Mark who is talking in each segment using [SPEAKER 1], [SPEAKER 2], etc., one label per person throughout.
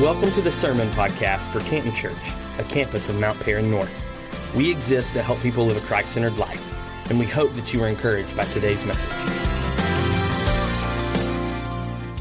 [SPEAKER 1] Welcome to the Sermon Podcast for Canton Church, a campus of Mount Paran North. We exist to help people live a Christ centered life, and we hope that you are encouraged by today's message.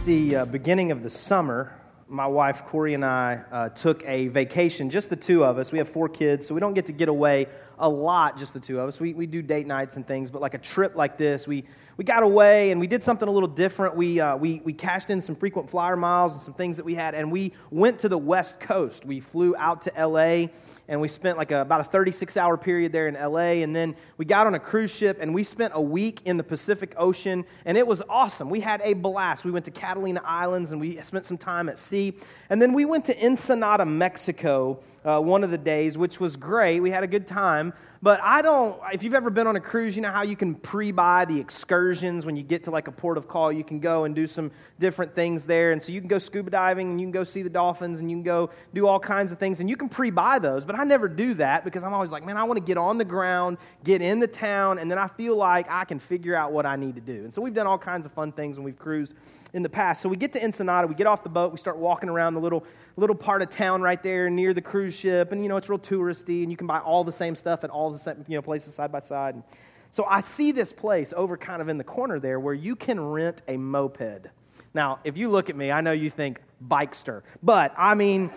[SPEAKER 2] The uh, beginning of the summer, my wife Corey and I uh, took a vacation, just the two of us. We have four kids, so we don't get to get away a lot, just the two of us. We, we do date nights and things, but like a trip like this, we, we got away and we did something a little different. We, uh, we, we cashed in some frequent flyer miles and some things that we had, and we went to the West Coast. We flew out to LA and we spent like a, about a 36 hour period there in LA. And then we got on a cruise ship and we spent a week in the Pacific Ocean, and it was awesome. We had a blast. We went to Catalina Islands and we spent some time at sea. And then we went to Ensenada, Mexico, uh, one of the days, which was great. We had a good time. But I don't, if you've ever been on a cruise, you know how you can pre buy the excursions when you get to like a port of call. You can go and do some different things there. And so you can go scuba diving and you can go see the dolphins and you can go do all kinds of things. And you can pre buy those. But I never do that because I'm always like, man, I want to get on the ground, get in the town, and then I feel like I can figure out what I need to do. And so we've done all kinds of fun things when we've cruised in the past. So we get to Ensenada, we get off the boat, we start walking around the little, little part of town right there near the cruise ship. And, you know, it's real touristy, and you can buy all the same stuff at all the same you know, places side by side. And so I see this place over kind of in the corner there where you can rent a moped. Now, if you look at me, I know you think bikester, but I mean,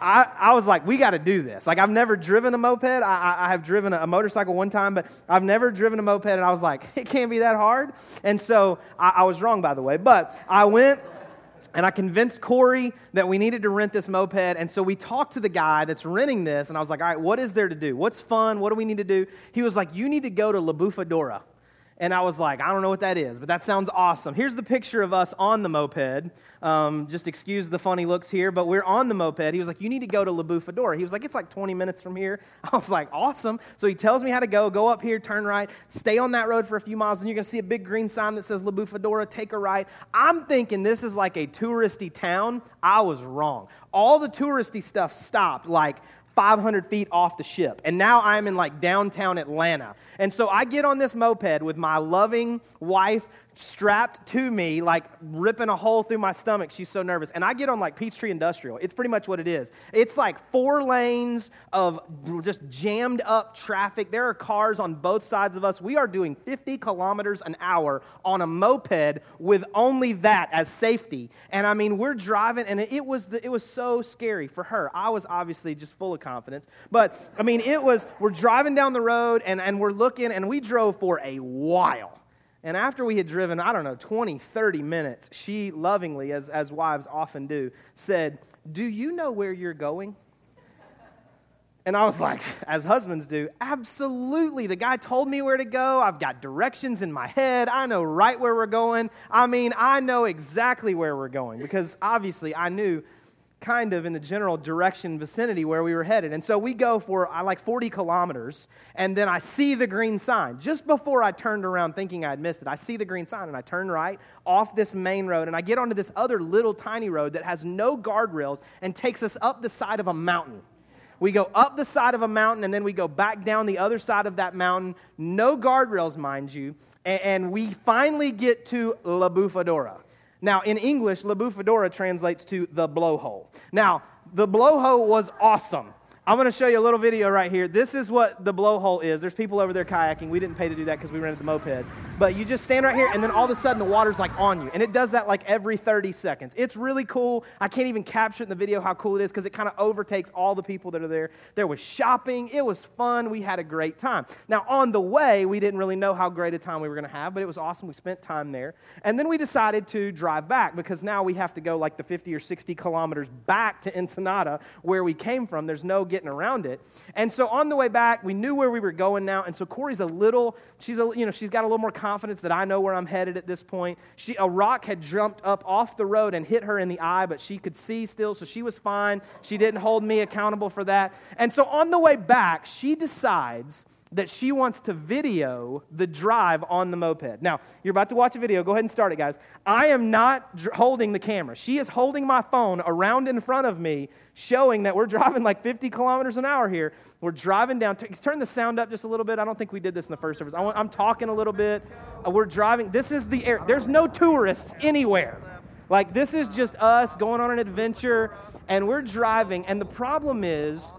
[SPEAKER 2] I, I was like, we got to do this. Like, I've never driven a moped. I, I have driven a, motorcycle one time, but I've never driven a moped. And I was like, it can't be that hard. And so I, I was wrong, by the way. But I went and I convinced Corey that we needed to rent this moped. And so we talked to the guy that's renting this. And I was like, all right, what is there to do? What's fun? What do we need to do? He was like, you need to go to La Bufadora. And I was like, I don't know what that is, but that sounds awesome. Here's the picture of us on the moped. Um, just excuse the funny looks here, but we're on the moped. He was like, You need to go to La Bufadora. He was like, It's like 20 minutes from here. I was like, Awesome. So he tells me how to go. Go up here, turn right, stay on that road for a few miles, and you're going to see a big green sign that says La Bufadora. Take a right. I'm thinking this is like a touristy town. I was wrong. All the touristy stuff stopped like 500 feet off the ship. And now I'm in like downtown Atlanta. And so I get on this moped with my loving wife strapped to me, like ripping a hole through my stomach. She's so nervous. And I get on like Peachtree Industrial. It's pretty much what it is. It's like four lanes of just jammed up traffic. There are cars on both sides of us. We are doing 50 kilometers an hour on a moped with only that as safety. And I mean, we're driving, and it was, the, it was so scary for her. I was obviously just full of confidence. But I mean, it was, we're driving down the road, and, and we're looking, and we drove for a while and after we had driven, I don't know, 20, 30 minutes, she lovingly, as, as wives often do, said, Do you know where you're going? And I was like, as husbands do, absolutely. The guy told me where to go. I've got directions in my head. I know right where we're going. I mean, I know exactly where we're going because obviously I knew kind of in the general direction vicinity where we were headed. And so we go for I like 40 kilometers, and then I see the green sign. Just before I turned around thinking I'd missed it, I see the green sign and I turn right off this main road and I get onto this other little tiny road that has no guardrails and takes us up the side of a mountain. We go up the side of a mountain and then we go back down the other side of that mountain. No guardrails, mind you. And, we finally get to La Bufadora. Now, in English, La Bufadora translates to the blowhole. Now, the blowhole was awesome. I'm going to show you a little video right here. This is what the blowhole is. There's people over there kayaking. We didn't pay to do that because we rented the moped. But you just stand right here, and then all of a sudden the water's like on you. And it does that like every 30 seconds. It's really cool. I can't even capture it in the video how cool it is because it kind of overtakes all the people that are there. There was shopping. It was fun. We had a great time. Now, on the way, we didn't really know how great a time we were going to have, but it was awesome. We spent time there. And then we decided to drive back because now we have to go like the 50 or 60 kilometers back to Ensenada where we came from. There's no getting getting around it. And so on the way back, we knew where we were going now. And so Corey's a little, she's a, you know, she's got a little more confidence that I know where I'm headed at this point. She, a rock had jumped up off the road and hit her in the eye, but she could see still, so she was fine. She didn't hold me accountable for that. And so on the way back, she decides that she wants to video the drive on the moped. Now, you're about to watch a video. Go ahead and start it, guys. I am not dr- holding the camera. She is holding my phone around in front of me, showing that we're driving like 50 kilometers an hour here. We're driving down. T- turn the sound up just a little bit. I don't think we did this in the first service. I am talking a little bit. Uh, we're driving. This is the air. There's no tourists anywhere. Like, this is just us going on an adventure, and we're driving. And the problem is,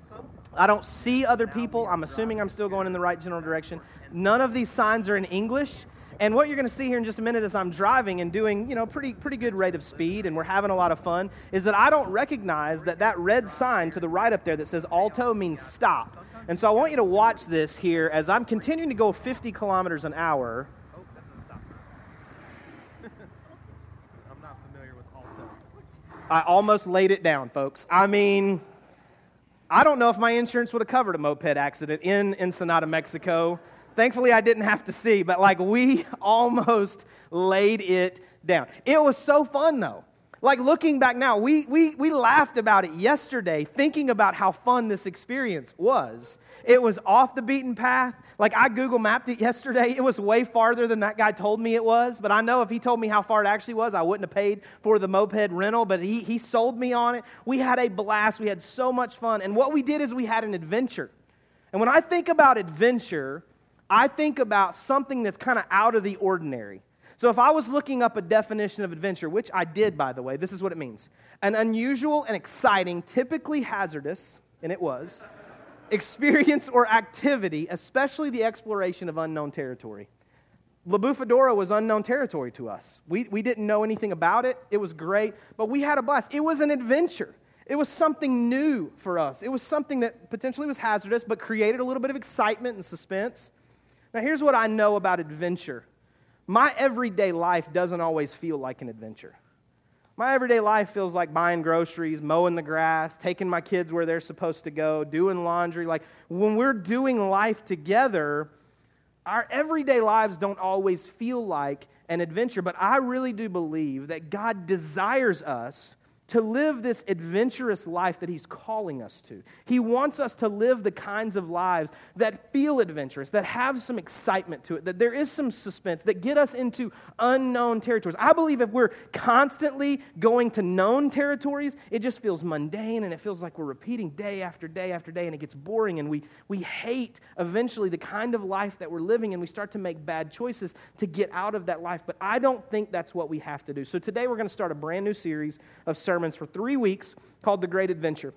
[SPEAKER 2] I don't see other people. I'm assuming I'm still going in the right general direction. None of these signs are in English. And what you're going to see here in just a minute as I'm driving and doing, you know, pretty pretty good rate of speed and we're having a lot of fun is that I don't recognize that that red sign to the right up there that says alto means stop. And so I want you to watch this here as I'm continuing to go 50 kilometers an hour. I almost laid it down, folks. I mean, I don't know if my insurance would have covered a moped accident in Ensenada, Mexico. Thankfully, I didn't have to see, but like we almost laid it down. It was so fun, though. Like looking back now, we, we, we laughed about it yesterday, thinking about how fun this experience was. It was off the beaten path. Like I Google mapped it yesterday. It was way farther than that guy told me it was. But I know if he told me how far it actually was, I wouldn't have paid for the moped rental. But he, he sold me on it. We had a blast. We had so much fun. And what we did is we had an adventure. And when I think about adventure, I think about something that's kind of out of the ordinary. So, if I was looking up a definition of adventure, which I did, by the way, this is what it means an unusual and exciting, typically hazardous, and it was, experience or activity, especially the exploration of unknown territory. La Bufadora was unknown territory to us. We, we didn't know anything about it. It was great, but we had a blast. It was an adventure. It was something new for us. It was something that potentially was hazardous, but created a little bit of excitement and suspense. Now, here's what I know about adventure my everyday life doesn't always feel like an adventure. My everyday life feels like buying groceries, mowing the grass, taking my kids where they're supposed to go, doing laundry. Like when we're doing life together, our everyday lives don't always feel like an adventure, but I really do believe that God desires us to live this adventurous life that He's calling us to. He wants us to live the kinds of lives that feel adventurous, that have some excitement to it, that there is some suspense, that get us into unknown territories. I believe if we're constantly going to known territories, it just feels mundane and it feels like we're repeating day after day after day and it gets boring and we, we hate eventually the kind of life that we're living and we start to make bad choices to get out of that life. But I don't think that's what we have to do. So today we're going to start a brand new series of sermons sermons for three weeks called The Great Adventure.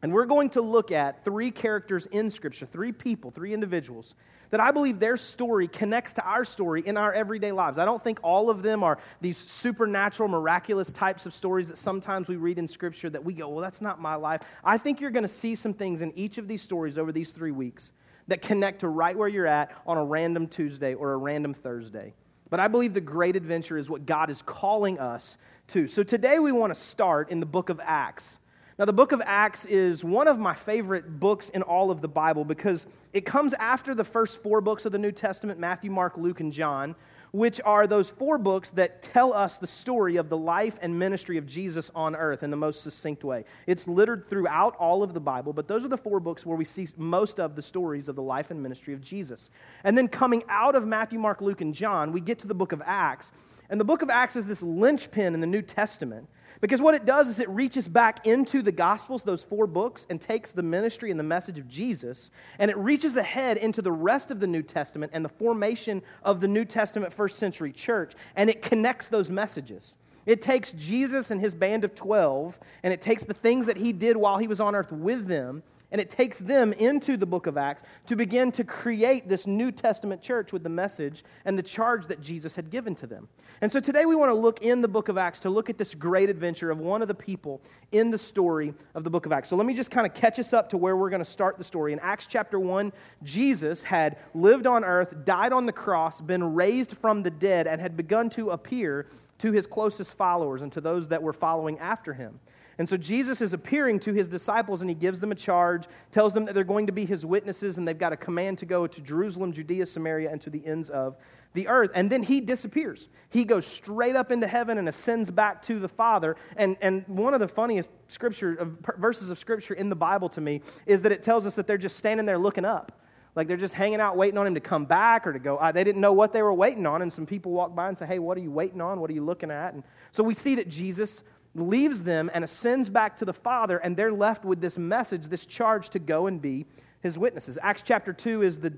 [SPEAKER 2] And we're going to look at three characters in Scripture, three people, three individuals, that I believe their story connects to our story in our everyday lives. I don't think all of them are these supernatural, miraculous types of stories that sometimes we read in Scripture that we go, well, that's not my life. I think you're going to see some things in each of these stories over these three weeks that connect to right where you're at on a random Tuesday or a random Thursday. But I believe the great adventure is what God is calling us to. So today we want to start in the book of Acts. Now, the book of Acts is one of my favorite books in all of the Bible because it comes after the first four books of the New Testament Matthew, Mark, Luke, and John which are those four books that tell us the story of the life and ministry of Jesus on earth in the most succinct way. It's littered throughout all of the Bible, but those are the four books where we see most of the stories of the life and ministry of Jesus. And then coming out of Matthew, Mark, Luke, and John, we get to the book of Acts. And the book of Acts is this linchpin in the New Testament because what it does is it reaches back into the Gospels, those four books, and takes the ministry and the message of Jesus, and it reaches ahead into the rest of the New Testament and the formation of the New Testament first century church, and it connects those messages. It takes Jesus and his band of 12, and it takes the things that he did while he was on earth with them, and it takes them into the book of Acts to begin to create this New Testament church with the message and the charge that Jesus had given to them. And so today we want to look in the book of Acts to look at this great adventure of one of the people in the story of the book of Acts. So let me just kind of catch us up to where we're going to start the story. In Acts chapter 1, Jesus had lived on earth, died on the cross, been raised from the dead, and had begun to appear to his closest followers and to those that were following after him. And so Jesus is appearing to his disciples and he gives them a charge, tells them that they're going to be his witnesses and they've got a command to go to Jerusalem, Judea, Samaria, and to the ends of the earth. And then he disappears. He goes straight up into heaven and ascends back to the Father. And, and one of the funniest scripture verses of scripture in the Bible to me is that it tells us that they're just standing there looking up. Like they're just hanging out waiting on him to come back or to go. They didn't know what they were waiting on. And some people walk by and say, Hey, what are you waiting on? What are you looking at? And so we see that Jesus leaves them and ascends back to the Father, and they're left with this message, this charge to go and be his witnesses. Acts chapter 2 is the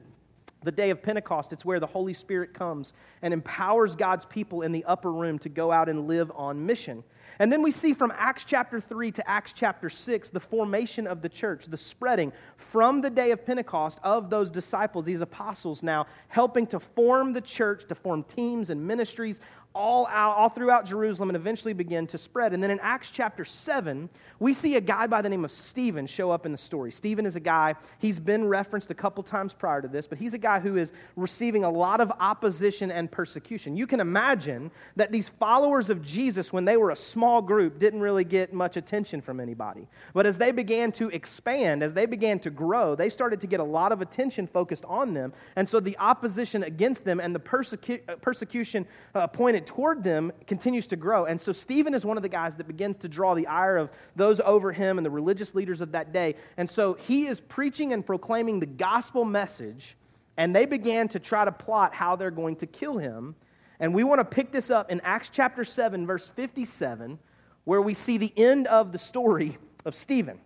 [SPEAKER 2] the day of Pentecost, it's where the Holy Spirit comes and empowers God's people in the upper room to go out and live on mission. And then we see from Acts chapter 3 to Acts chapter 6 the formation of the church, the spreading from the day of Pentecost of those disciples, these apostles now helping to form the church, to form teams and ministries all out, all throughout Jerusalem and eventually begin to spread. And then in Acts chapter 7, we see a guy by the name of Stephen show up in the story. Stephen is a guy, he's been referenced a couple times prior to this, but he's a guy who is receiving a lot of opposition and persecution. You can imagine that these followers of Jesus, when they were a small group, didn't really get much attention from anybody. But as they began to expand, as they began to grow, they started to get a lot of attention focused on them. And so the opposition against them and the persecu- uh, persecution uh, pointed toward them continues to grow. And so Stephen is one of the guys that begins to draw the ire of those over him and the religious leaders of that day. And so he is preaching and proclaiming the gospel message, and they began to try to plot how they're going to kill him. And we want to pick this up in Acts chapter 7, verse 57, where we see the end of the story of Stephen.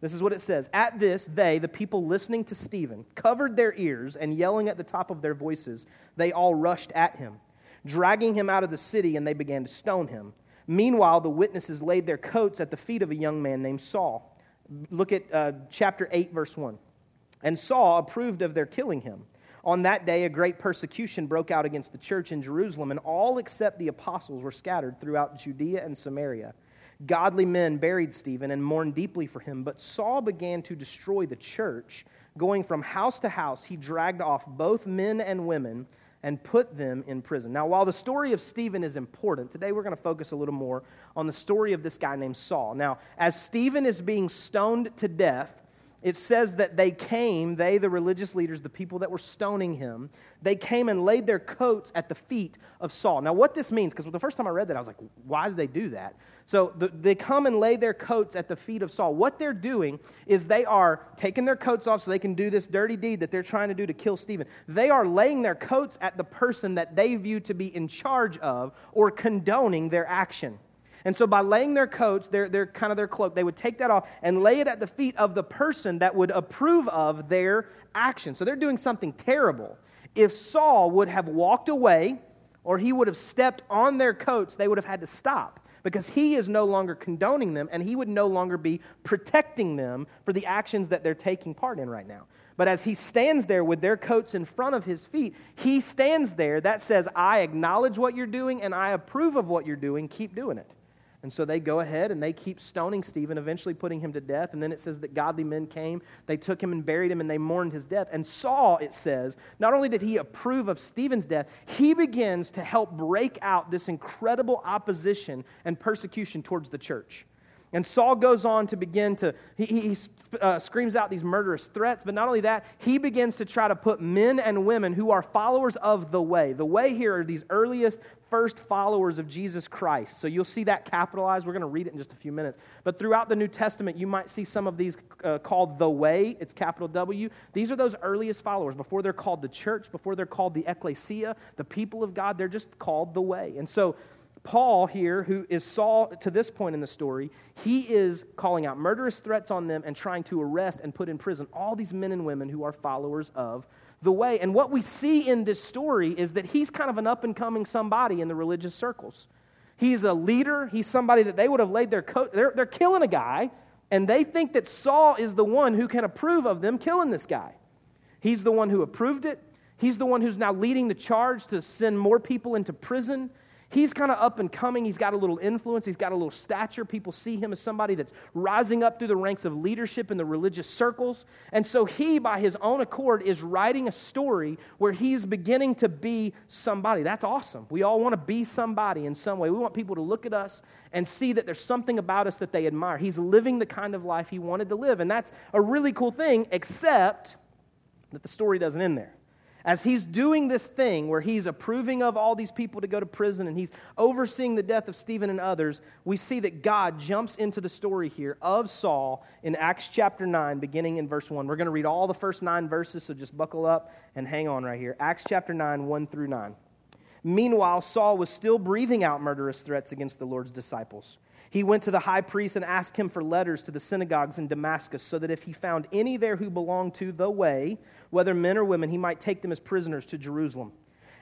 [SPEAKER 2] This is what it says. At this, they, the people listening to Stephen, covered their ears and yelling at the top of their voices, they all rushed at him dragging him out of the city, and they began to stone him. Meanwhile, the witnesses laid their coats at the feet of a young man named Saul. Look at uh, chapter 8, verse 1. And Saul approved of their killing him. On that day, a great persecution broke out against the church in Jerusalem, and all except the apostles were scattered throughout Judea and Samaria. Godly men buried Stephen and mourned deeply for him, but Saul began to destroy the church. Going from house to house, he dragged off both men and women and put them in prison. Now, while the story of Stephen is important, today we're going to focus a little more on the story of this guy named Saul. Now, as Stephen is being stoned to death, it says that they came, they, the religious leaders, the people that were stoning him, they came and laid their coats at the feet of Saul. Now, what this means, because the first time I read that, I was like, why did they do that? So the, they come and lay their coats at the feet of Saul. What they're doing is they are taking their coats off so they can do this dirty deed that they're trying to do to kill Stephen. They are laying their coats at the person that they view to be in charge of or condoning their action. And so by laying their coats, their, their kind of their cloak, they would take that off and lay it at the feet of the person that would approve of their action. So they're doing something terrible. If Saul would have walked away or he would have stepped on their coats, they would have had to stop because he is no longer condoning them and he would no longer be protecting them for the actions that they're taking part in right now. But as he stands there with their coats in front of his feet, he stands there. That says, I acknowledge what you're doing and I approve of what you're doing. Keep doing it. And so they go ahead and they keep stoning Stephen, eventually putting him to death. And then it says that godly men came, they took him and buried him, and they mourned his death. And Saul, it says, not only did he approve of Stephen's death, he begins to help break out this incredible opposition and persecution towards the church. And Saul goes on to begin to, he, he uh, screams out these murderous threats, but not only that, he begins to try to put men and women who are followers of the way. The way here are these earliest, first followers of Jesus Christ. So you'll see that capitalized. We're going to read it in just a few minutes. But throughout the New Testament, you might see some of these uh, called the way. It's capital W. These are those earliest followers. Before they're called the church, before they're called the ecclesia, the people of God, they're just called the way. And so, Paul here, who is Saul to this point in the story, he is calling out murderous threats on them and trying to arrest and put in prison all these men and women who are followers of the way. And what we see in this story is that he's kind of an up and coming somebody in the religious circles. He's a leader, he's somebody that they would have laid their coat, they're, they're killing a guy, and they think that Saul is the one who can approve of them killing this guy. He's the one who approved it. He's the one who's now leading the charge to send more people into prison. He's kind of up and coming. He's got a little influence. He's got a little stature. People see him as somebody that's rising up through the ranks of leadership in the religious circles. And so he, by his own accord, is writing a story where he's beginning to be somebody. That's awesome. We all want to be somebody in some way. We want people to look at us and see that there's something about us that they admire. He's living the kind of life he wanted to live. And that's a really cool thing, except that the story doesn't end there as he's doing this thing where he's approving of all these people to go to prison and he's overseeing the death of Stephen and others, we see that God jumps into the story here of Saul in Acts chapter 9, beginning in verse 1. We're going to read all the first nine verses, so just buckle up and hang on right here. Acts chapter 9, 1 through 9. Meanwhile, Saul was still breathing out murderous threats against the Lord's disciples. He went to the high priest and asked him for letters to the synagogues in Damascus, so that if he found any there who belonged to the way, whether men or women, he might take them as prisoners to Jerusalem.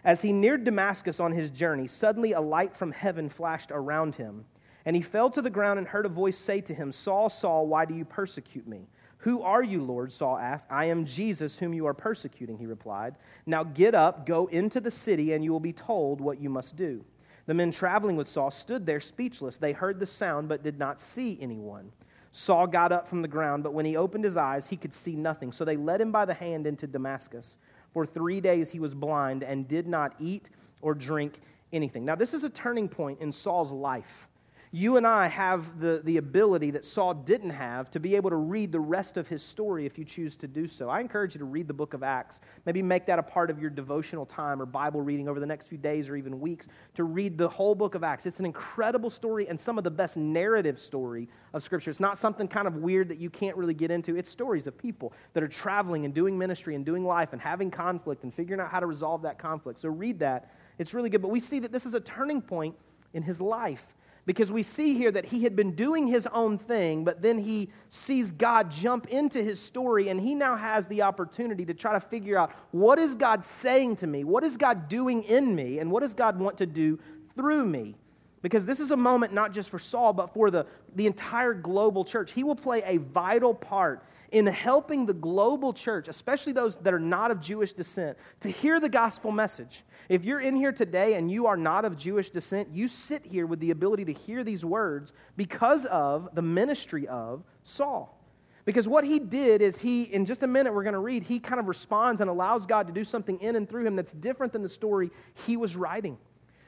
[SPEAKER 2] As he neared Damascus on his journey, suddenly a light from heaven flashed around him. And he fell to the ground and heard a voice say to him, Saul, Saul, why do you persecute me? Who are you, Lord? Saul asked. I am Jesus, whom you are persecuting, he replied. Now get up, go into the city, and you will be told what you must do. The men traveling with Saul stood there speechless. They heard the sound, but did not see anyone. Saul got up from the ground, but when he opened his eyes, he could see nothing. So they led him by the hand into Damascus. For three days he was blind and did not eat or drink anything. Now, this is a turning point in Saul's life you and I have the, the ability that Saul didn't have to be able to read the rest of his story if you choose to do so. I encourage you to read the book of Acts. Maybe make that a part of your devotional time or Bible reading over the next few days or even weeks to read the whole book of Acts. It's an incredible story and some of the best narrative story of Scripture. It's not something kind of weird that you can't really get into. It's stories of people that are traveling and doing ministry and doing life and having conflict and figuring out how to resolve that conflict. So read that. It's really good. But we see that this is a turning point in his life because we see here that he had been doing his own thing, but then he sees God jump into his story, and he now has the opportunity to try to figure out what is God saying to me? What is God doing in me? And what does God want to do through me? Because this is a moment not just for Saul, but for the, the entire global church. He will play a vital part in helping the global church, especially those that are not of Jewish descent, to hear the gospel message. If you're in here today and you are not of Jewish descent, you sit here with the ability to hear these words because of the ministry of Saul. Because what he did is he, in just a minute we're going to read, he kind of responds and allows God to do something in and through him that's different than the story he was writing.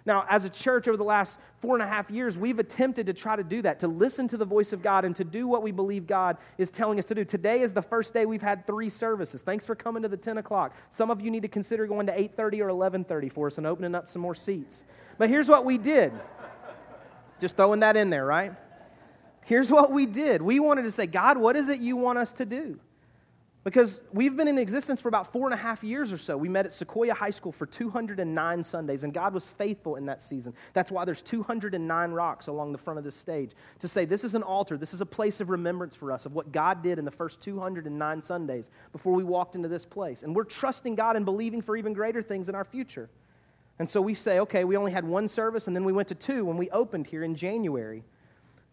[SPEAKER 2] Now, as a church over the last four and a half years, we've attempted to try to do that, to listen to the voice of God and to do what we believe God is telling us to do. Today is the first day we've had three services. Thanks for coming to the 10 o'clock. Some of you need to consider going to 8.30 or 11.30 for us and opening up some more seats. But here's what we did. Just throwing that in there, right? Here's what we did. We wanted to say, God, what is it you want us to do? Because we've been in existence for about four and a half years or so. We met at Sequoyah High School for 209 Sundays, and God was faithful in that season. That's why there's 209 rocks along the front of this stage to say this is an altar, this is a place of remembrance for us of what God did in the first 209 Sundays before we walked into this place. And we're trusting God and believing for even greater things in our future. And so we say, okay, we only had one service, and then we went to two when we opened here in January.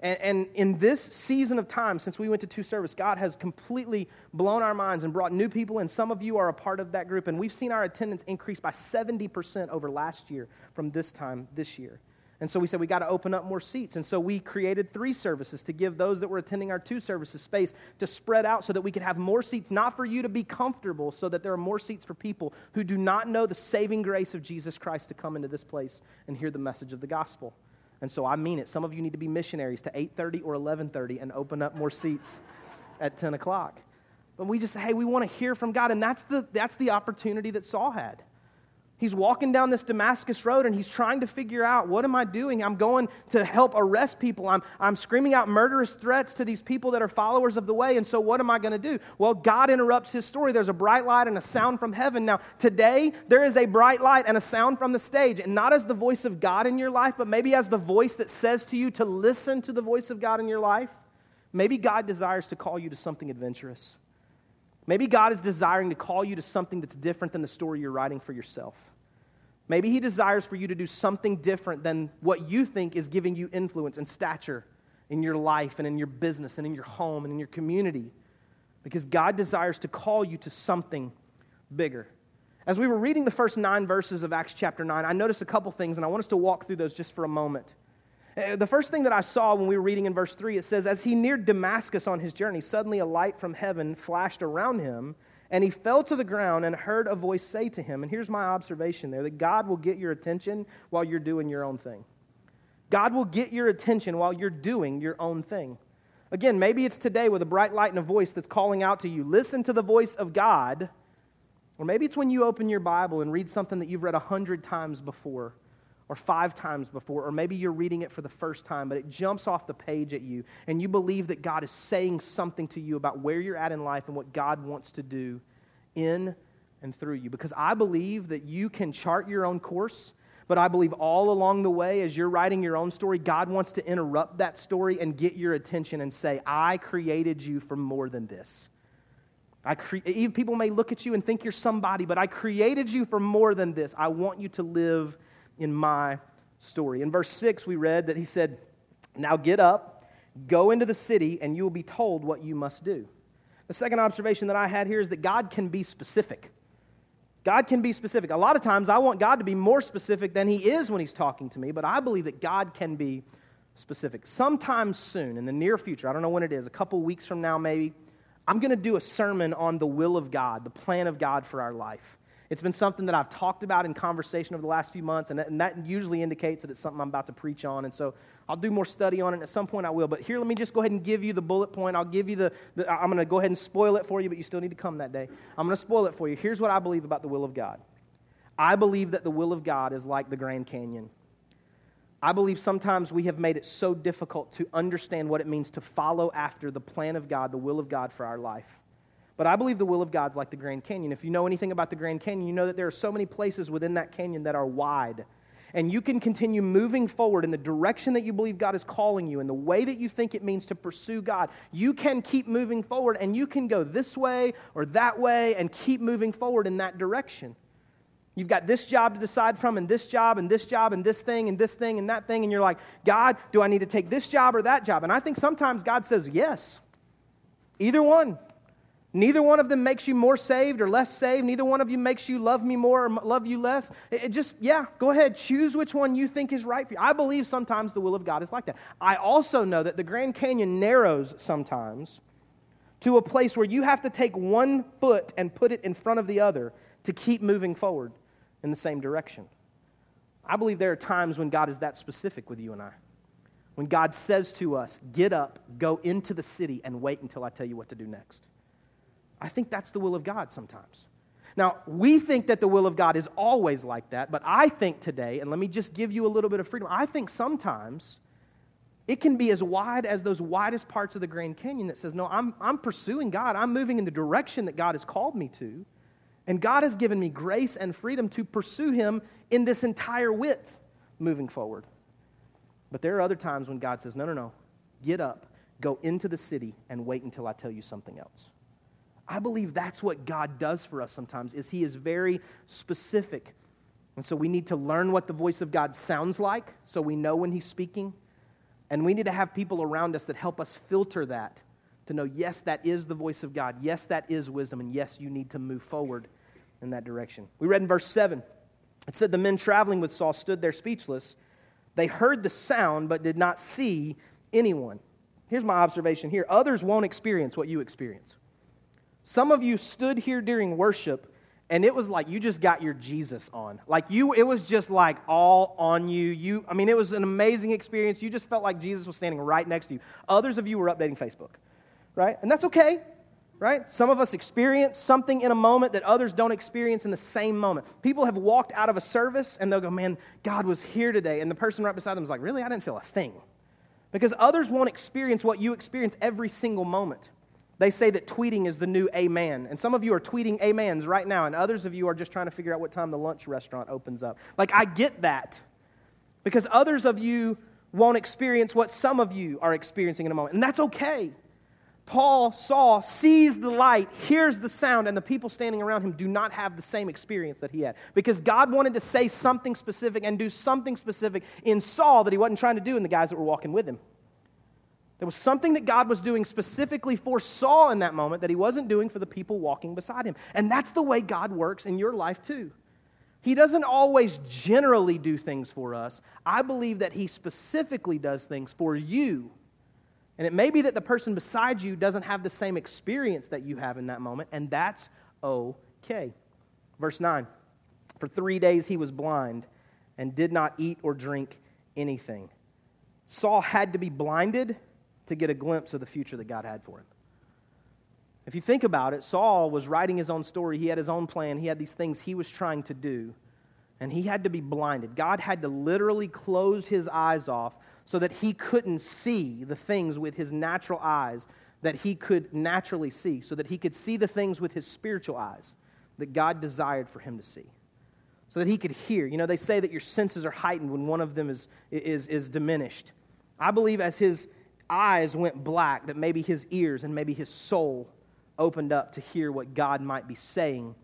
[SPEAKER 2] And, and, in this season of time, since we went to two service, God has completely blown our minds and brought new people, and some of you are a part of that group. And we've seen our attendance increase by 70% over last year from this time this year. And so we said we got to open up more seats. And so we created three services to give those that were attending our two services space to spread out so that we could have more seats, not for you to be comfortable, so that there are more seats for people who do not know the saving grace of Jesus Christ to come into this place and hear the message of the gospel. And so I mean it. Some of you need to be missionaries to 8:30 or 11:30 and open up more seats at 10 o'clock. But we just say, hey, we want to hear from God. And that's the, that's the opportunity that Saul had. He's walking down this Damascus road and he's trying to figure out what am I doing? I'm going to help arrest people. I'm, I'm screaming out murderous threats to these people that are followers of the way. And so, what am I going to do? Well, God interrupts his story. There's a bright light and a sound from heaven. Now, today, there is a bright light and a sound from the stage. And not as the voice of God in your life, but maybe as the voice that says to you to listen to the voice of God in your life. Maybe God desires to call you to something adventurous. Maybe God is desiring to call you to something that's different than the story you're writing for yourself. Maybe He desires for you to do something different than what you think is giving you influence and stature in your life and in your business and in your home and in your community. Because God desires to call you to something bigger. As we were reading the first nine verses of Acts chapter 9, I noticed a couple things, and I want us to walk through those just for a moment. Uh, the first thing that I saw when we were reading in verse 3, it says, As he neared Damascus on his journey, suddenly a light from heaven flashed around him, and he fell to the ground and heard a voice say to him, and here's my observation there that God will get your attention while you're doing your own thing. God will get your attention while you're doing your own thing. Again, maybe it's today with a bright light and a voice that's calling out to you. Listen to the voice of God. Or maybe it's when you open your Bible and read something that you've read a hundred times before or five times before, or maybe you're reading it for the first time, but it jumps off the page at you, and you believe that God is saying something to you about where you're at in life and what God wants to do in and through you. Because I believe that you can chart your own course, But I believe all along the way, as you're writing your own story, God wants to interrupt that story and get your attention and say, I created you for more than this. I cre- even people may look at you and think you're somebody, but I created you for more than this. I want you to live in my story. In verse 6, we read that he said, Now get up, go into the city, and you will be told what you must do. The second observation that I had here is that God can be specific. God can be specific. A lot of times I want God to be more specific than He is when He's talking to me, but I believe that God can be specific. Sometime soon, in the near future, I don't know when it is, a couple weeks from now maybe, I'm going to do a sermon on the will of God, the plan of God for our life. It's been something that I've talked about in conversation over the last few months, and that, and that, usually indicates that it's something I'm about to preach on. And so I'll do more study on it, at some point I will. But here, let me just go ahead and give you the bullet point. I'll give you the, the I'm going to go ahead and spoil it for you, but you still need to come that day. I'm going to spoil it for you. Here's what I believe about the will of God I believe that the will of God is like the Grand Canyon. I believe sometimes we have made it so difficult to understand what it means to follow after the plan of God, the will of God for our life. But I believe the will of God's like the Grand Canyon. If you know anything about the Grand Canyon, you know that there are so many places within that canyon that are wide. And you can continue moving forward in the direction that you believe God is calling you, in the way that you think it means to pursue God. You can keep moving forward, and you can go this way or that way and keep moving forward in that direction. You've got this job to decide from, and this job, and this job, and this thing, and this thing, and that thing, and you're like, God, do I need to take this job or that job? And I think sometimes God says, yes, either one. Neither one of them makes you more saved or less saved. Neither one of you makes you love me more or love you less. It, it just, yeah, go ahead. Choose which one you think is right for you. I believe sometimes the will of God is like that. I also know that the Grand Canyon narrows sometimes to a place where you have to take one foot and put it in front of the other to keep moving forward in the same direction. I believe there are times when God is that specific with you and I. When God says to us, get up, go into the city, and wait until I tell you what to do next. I think that's the will of God sometimes. Now, we think that the will of God is always like that, but I think today, and let me just give you a little bit of freedom, I think sometimes it can be as wide as those widest parts of the Grand Canyon that says, No, I'm, I'm pursuing God. I'm moving in the direction that God has called me to. And God has given me grace and freedom to pursue Him in this entire width moving forward. But there are other times when God says, No, no, no, get up, go into the city, and wait until I tell you something else. I believe that's what God does for us sometimes is he is very specific. And so we need to learn what the voice of God sounds like so we know when he's speaking. And we need to have people around us that help us filter that to know, yes, that is the voice of God. Yes, that is wisdom. And yes, you need to move forward in that direction. We read in verse 7, it said, The men traveling with Saul stood there speechless. They heard the sound, but did not see anyone. Here's my observation here others won't experience what you experience. Some of you stood here during worship and it was like you just got your Jesus on. Like you it was just like all on you. You I mean it was an amazing experience. You just felt like Jesus was standing right next to you. Others of you were updating Facebook. Right? And that's okay. Right? Some of us experience something in a moment that others don't experience in the same moment. People have walked out of a service and they'll go, "Man, God was here today." And the person right beside them is like, "Really? I didn't feel a thing." Because others won't experience what you experience every single moment. They say that tweeting is the new amen. And some of you are tweeting amens right now, and others of you are just trying to figure out what time the lunch restaurant opens up. Like, I get that. Because others of you won't experience what some of you are experiencing in a moment. And that's okay. Paul saw, sees the light, hears the sound, and the people standing around him do not have the same experience that he had. Because God wanted to say something specific and do something specific in Saul that he wasn't trying to do in the guys that were walking with him. There was something that God was doing specifically for Saul in that moment that he wasn't doing for the people walking beside him. And that's the way God works in your life too. He doesn't always generally do things for us. I believe that he specifically does things for you. And it may be that the person beside you doesn't have the same experience that you have in that moment, and that's okay. Verse 9 For three days he was blind and did not eat or drink anything. Saul had to be blinded to get a glimpse of the future that God had for him. If you think about it, Saul was writing his own story. He had his own plan. He had these things he was trying to do. And he had to be blinded. God had to literally close his eyes off so that he couldn't see the things with his natural eyes that he could naturally see, so that he could see the things with his spiritual eyes that God desired for him to see. so that he could hear. You know, they say that your senses are heightened when one of them is, is, is diminished. I believe as his eyes went black, that maybe his ears and maybe his soul opened up to hear what God might be saying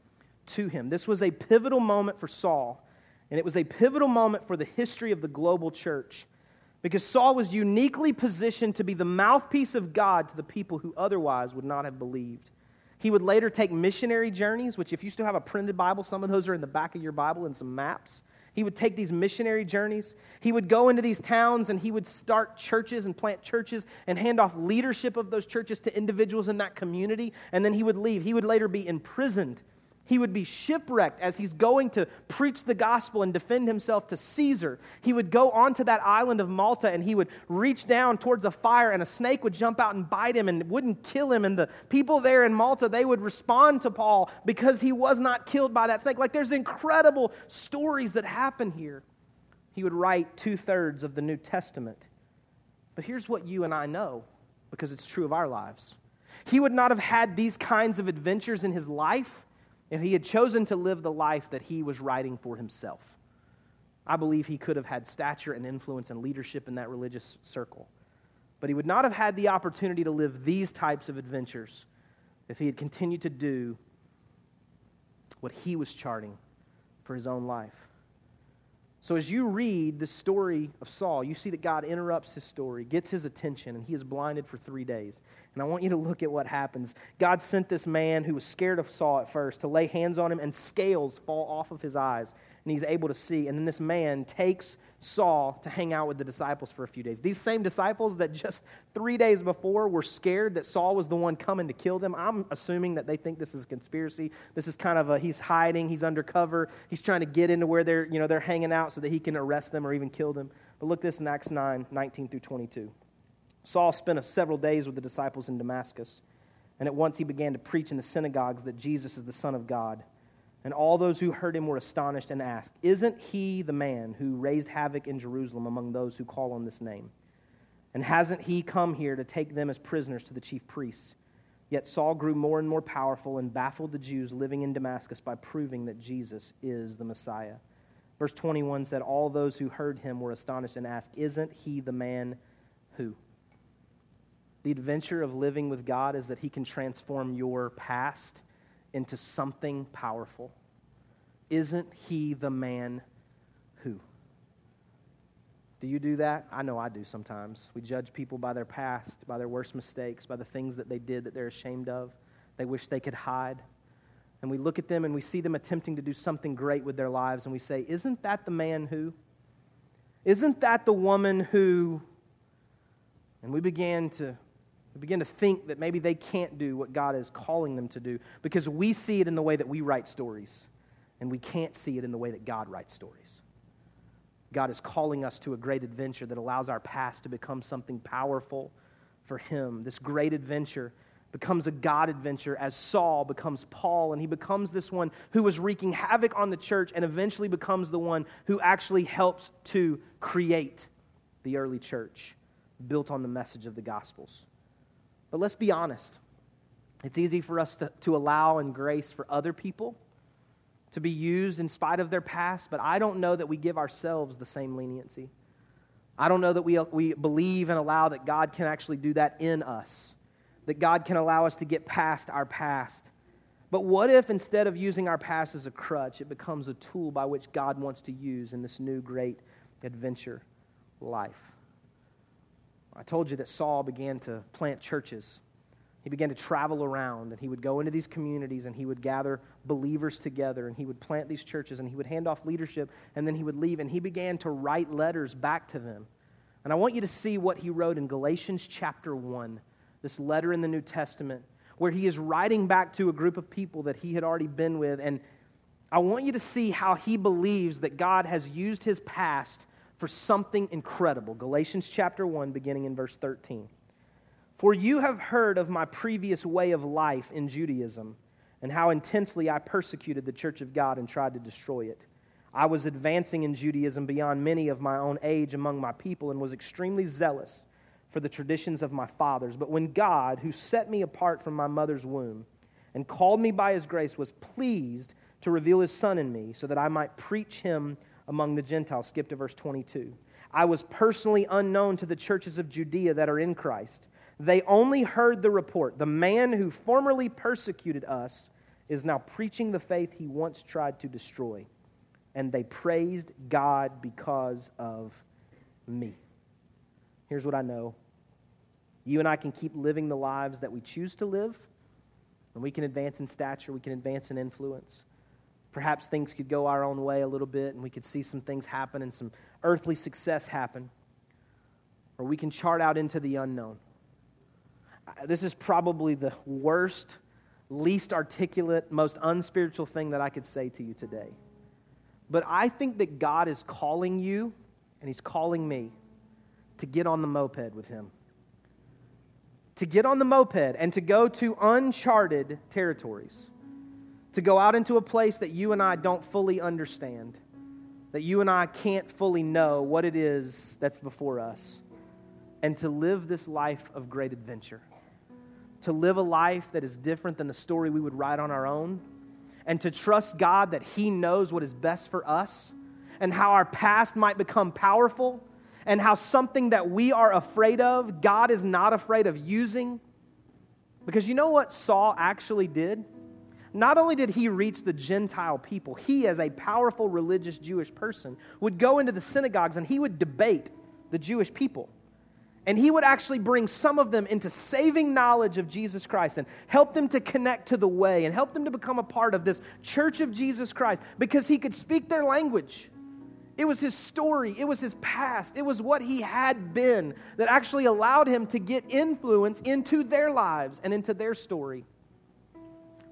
[SPEAKER 2] to him. This was a pivotal moment for Saul, and it was a pivotal moment for the history of the global church because Saul was uniquely positioned to be the mouthpiece of God to the people who otherwise would not have believed. He would later take missionary journeys, which, if you still have a printed Bible, some of those are in the back of your Bible and some maps. He would take these missionary journeys. He would go into these towns and he would start churches and plant churches and hand off leadership of those churches to individuals in that community. And then he would leave. He would later be imprisoned he would be shipwrecked as he's going to preach the gospel and defend himself to Caesar. He would go onto that island of Malta and he would reach down towards a fire and a snake would jump out and bite him and wouldn't kill him. And the people there in Malta, they would respond to Paul because he was not killed by that snake. Like there's incredible stories that happen here. He would write two thirds of the New Testament. But here's what you and I know because it's true of our lives. He would not have had these kinds of adventures in his life if he had chosen to live the life that he was writing for himself. I believe he could have had stature and influence and leadership in that religious circle. But he would not have had the opportunity to live these types of adventures if he had continued to do what he was charting for his own life. So, as you read the story of Saul, you see that God interrupts his story, gets his attention, and he is blinded for three days. And I want you to look at what happens. God sent this man who was scared of Saul at first to lay hands on him, and scales fall off of his eyes, and he's able to see. And then this man takes Saul to hang out with the disciples for a few days. These same disciples that just three days before were scared that Saul was the one coming to kill them. I'm assuming that they think this is a conspiracy. This is kind of a he's hiding, he's undercover, he's trying to get into where they're, you know, they're hanging out so that he can arrest them or even kill them. But look this in Acts 9, 19 through 22. Saul spent several days with the disciples in Damascus, and at once he began to preach in the synagogues that Jesus is the Son of God. And all those who heard him were astonished and asked, Isn't he the man who raised havoc in Jerusalem among those who call on this name? And hasn't he come here to take them as prisoners to the chief priests? Yet Saul grew more and more powerful and baffled the Jews living in Damascus by proving that Jesus is the Messiah. Verse 21 said, All those who heard him were astonished and asked, Isn't he the man who? The adventure of living with God is that he can transform your past into something powerful. Isn't he the man who? Do you do that? I know I do sometimes. We judge people by their past, by their worst mistakes, by the things that they did that they're ashamed of, they wish they could hide. And we look at them and we see them attempting to do something great with their lives, and we say, Isn't that the man who? Isn't that the woman who? And we began to we begin to think that maybe they can't do what God is calling them to do because we see it in the way that we write stories, and we can't see it in the way that God writes stories. God is calling us to a great adventure that allows our past to become something powerful for Him. This great adventure becomes a God adventure as Saul becomes Paul, and he becomes this one who was wreaking havoc on the church and eventually becomes the one who actually helps to create the early church built on the message of the Gospels. But let's be honest. It's easy for us to, to allow and grace for other people to be used in spite of their past, but I don't know that we give ourselves the same leniency. I don't know that we, we believe and allow that God can actually do that in us, that God can allow us to get past our past. But what if instead of using our past as a crutch, it becomes a tool by which God wants to use in this new great adventure life? I told you that Saul began to plant churches. He began to travel around and he would go into these communities and he would gather believers together and he would plant these churches and he would hand off leadership and then he would leave and he began to write letters back to them. And I want you to see what he wrote in Galatians chapter 1, this letter in the New Testament, where he is writing back to a group of people that he had already been with. And I want you to see how he believes that God has used his past for something incredible. Galatians chapter 1, beginning in verse 13. For you have heard of my previous way of life in Judaism and how intensely I persecuted the church of God and tried to destroy it. I was advancing in Judaism beyond many of my own age among my people and was extremely zealous for the traditions of my fathers. But when God, who set me apart from my mother's womb and called me by his grace, was pleased to reveal his Son in me, so that I might preach him among the Gentiles. Skip to verse 22. I was personally unknown to the churches of Judea that are in Christ. They only heard the report. The man who formerly persecuted us is now preaching the faith he once tried to destroy. And they praised God because of me. Here's what I know you and I can keep living the lives that we choose to live, and we can advance in stature, we can advance in influence. Perhaps things could go our own way a little bit, and we could see some things happen and some earthly success happen. Or we can chart out into the unknown. This is probably the worst, least articulate, most unspiritual thing that I could say to you today. But I think that God is calling you, and He's calling me to get on the moped with Him. To get on the moped and to go to uncharted territories to go out into a place that you and I don't fully understand, that you and I can't fully know what it is that's before us, and to live this life of great adventure. To live a life that is different than the story we would write on our own, and to trust God that He knows what is best for us, and how our past might become powerful, and how something that we are afraid of, God is not afraid of using. Because you know what Saul actually did? Not only did he reach the Gentile people, he, as a powerful religious Jewish person, would go into the synagogues and he would debate the Jewish people. And he would actually bring some of them into saving knowledge of Jesus Christ and help them to connect to the way and help them to become a part of this church of Jesus Christ because he could speak their language. It was his story, it was his past, it was what he had been that actually allowed him to get influence into their lives and into their story.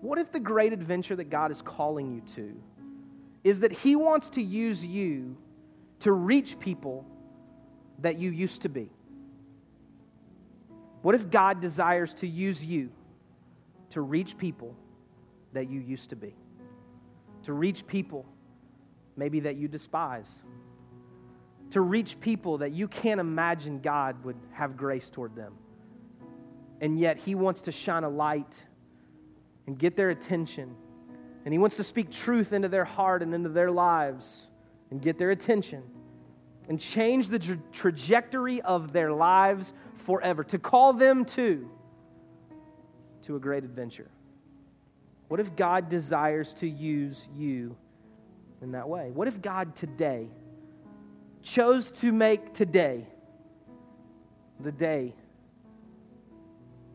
[SPEAKER 2] What if the great adventure that God is calling you to is that He wants to use you to reach people that you used to be? What if God desires to use you to reach people that you used to be? To reach people maybe that you despise? To reach people that you can't imagine God would have grace toward them. And yet, He wants to shine a light and get their attention. And He wants to speak truth into their heart and into their lives and get their attention and change the tra- trajectory of their lives forever, to call them to, to a great adventure. What if God desires to use you in that way? What if God today chose to make today the day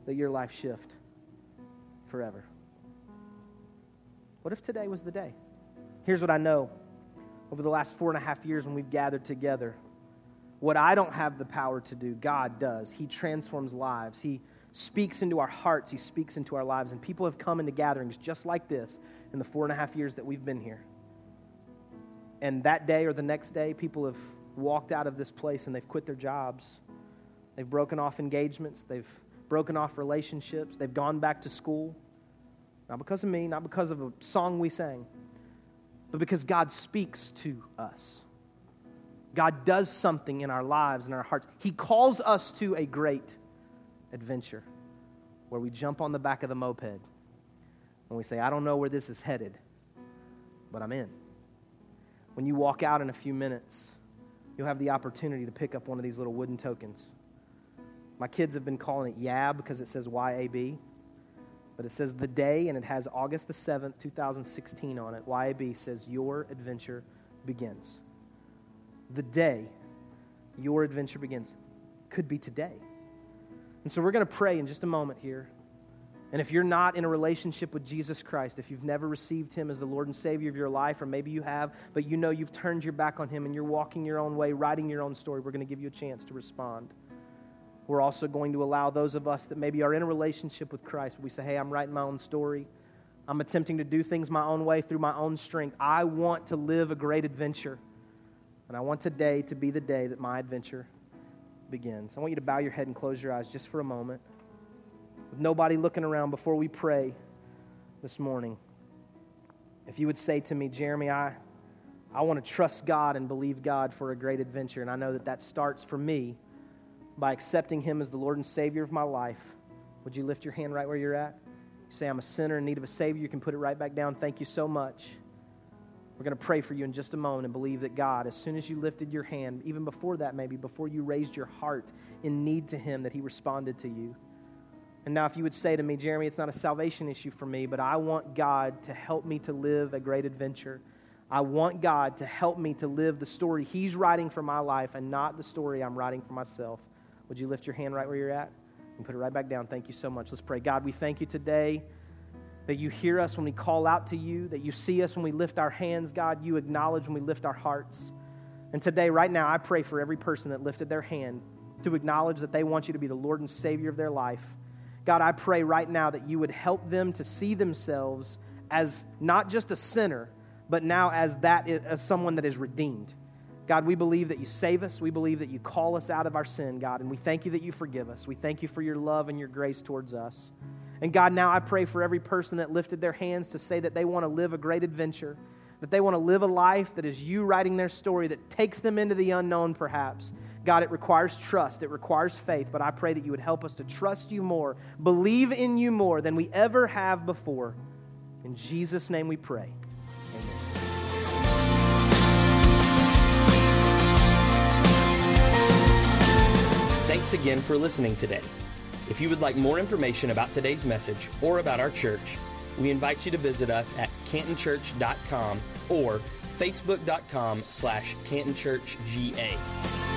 [SPEAKER 2] that your life shift forever? What if today was the day? Here's what I know over the last four and a half years when we've gathered together. What I don't have the power to do, God does. He transforms lives. He speaks into our hearts. He speaks into our lives. And people have come into gatherings just like this in the four and a half years that we've been here. And that day or the next day, people have walked out of this place and they've quit their jobs. They've broken off engagements. They've broken off relationships. They've gone back to school. Not because of me, not because of a song we sang, but because God speaks to us. God does something in our lives and our hearts. He calls us to a great adventure where we jump on the back of the moped and we say, I don't know where this is headed, but I'm in. When you walk out in a few minutes, you'll have the opportunity to pick up one of these little wooden tokens. My kids have been calling it YAB because it says YAB but it says the day, and it has August the 7th, 2016 on it. YAB says, Your adventure begins. The day your adventure begins could be today. And so we're going to pray in just a moment here. And if you're not in a relationship with Jesus Christ, if you've never received Him as the Lord and Savior of your life, or maybe you have, but you know you've turned your back on Him and you're walking your own way, writing your own story, we're going to give you a chance to respond. We're also going to allow those of us that maybe are in a relationship with Christ, we say, hey, I'm writing my own story. I'm attempting to do things my own way through my own strength. I want to live a great adventure. And I want today to be the day that my adventure begins. I want you to bow your head and close your eyes just for a moment. With nobody looking around before we pray this morning. If you would say to me, Jeremy, I, I want to trust God and believe God for a great adventure. And I know that that starts for me by accepting Him as the Lord and Savior of my life, would you lift your hand right where you're at? Say, I'm a sinner in need of a Savior. You can put it right back down. Thank you so much. We're going to pray for you in just a moment and believe that God, as soon as you lifted your hand, even before that, maybe, before you raised your heart in need to Him, that He responded to you. And now, if you would say to me, Jeremy, it's not a salvation issue for me, but I want God to help me to live a great adventure. I want God to help me to live the story He's writing for my life and not the story I'm writing for myself. Would you lift your hand right where you're at and put it right back down? Thank you so much. Let's pray. God, we thank you today that you hear us when we call out to you, that you see us when we lift our hands, God. You acknowledge when we lift our hearts. And today, right now, I pray for every person that lifted their hand to acknowledge that they want you to be the Lord and Savior of their life. God, I pray right now that you would help them to see themselves as not just a sinner, but now as that as someone that is redeemed. God, we believe that you save us. We believe that you call us out of our sin, God, and we thank you that you forgive us. We thank you for your love and your grace towards us. And God, now I pray for every person that lifted their hands to say that they want to live a great adventure, that they want to live a life that is you writing their story, that takes them into the unknown, perhaps. God, it requires trust, it requires faith, but I pray that you would help us to trust you more, believe in you more than we ever have before. In Jesus' name we pray. Amen.
[SPEAKER 1] Thanks again for listening today. If you would like more information about today's message or about our church, we invite you to visit us at cantonchurch.com or facebook.com slash cantonchurchga.